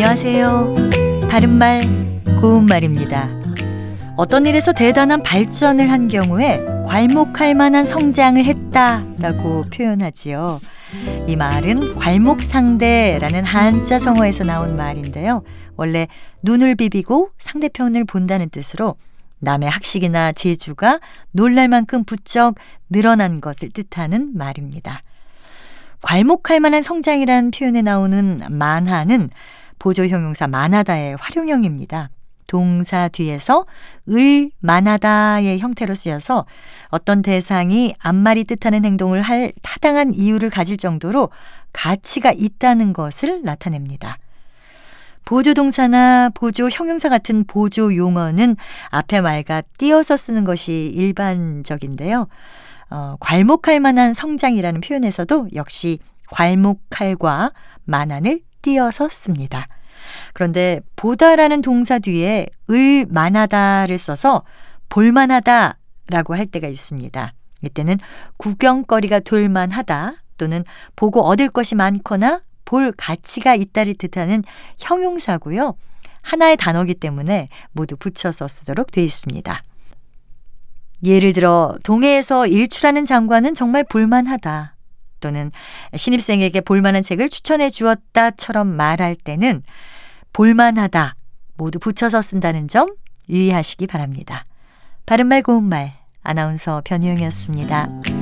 안녕하세요. 바른말, 고운말입니다. 어떤 일에서 대단한 발전을 한 경우에 괄목할 만한 성장을 했다라고 표현하지요. 이 말은 괄목상대라는 한자 성어에서 나온 말인데요. 원래 눈을 비비고 상대편을 본다는 뜻으로 남의 학식이나 재주가 놀랄 만큼 부쩍 늘어난 것을 뜻하는 말입니다. 괄목할 만한 성장이란 표현에 나오는 만하는 보조 형용사 만하다의 활용형입니다. 동사 뒤에서 을 만하다의 형태로 쓰여서 어떤 대상이 앞말이 뜻하는 행동을 할 타당한 이유를 가질 정도로 가치가 있다는 것을 나타냅니다. 보조동사나 보조 형용사 같은 보조 용어는 앞에 말과 띄어서 쓰는 것이 일반적인데요. 어, 괄목할 만한 성장이라는 표현에서도 역시 괄목할과 만한을 띄어서 씁니다. 그런데 보다라는 동사 뒤에 을 만하다를 써서 볼만하다라고 할 때가 있습니다. 이때는 구경거리가 돌만하다 또는 보고 얻을 것이 많거나 볼 가치가 있다를 뜻하는 형용사고요. 하나의 단어기 때문에 모두 붙여서 쓰도록 되어 있습니다. 예를 들어 동해에서 일출하는 장관은 정말 볼만하다. 또는 신입생에게 볼만한 책을 추천해 주었다처럼 말할 때는 볼만하다 모두 붙여서 쓴다는 점 유의하시기 바랍니다. 바른말 고운말 아나운서 변희영이었습니다.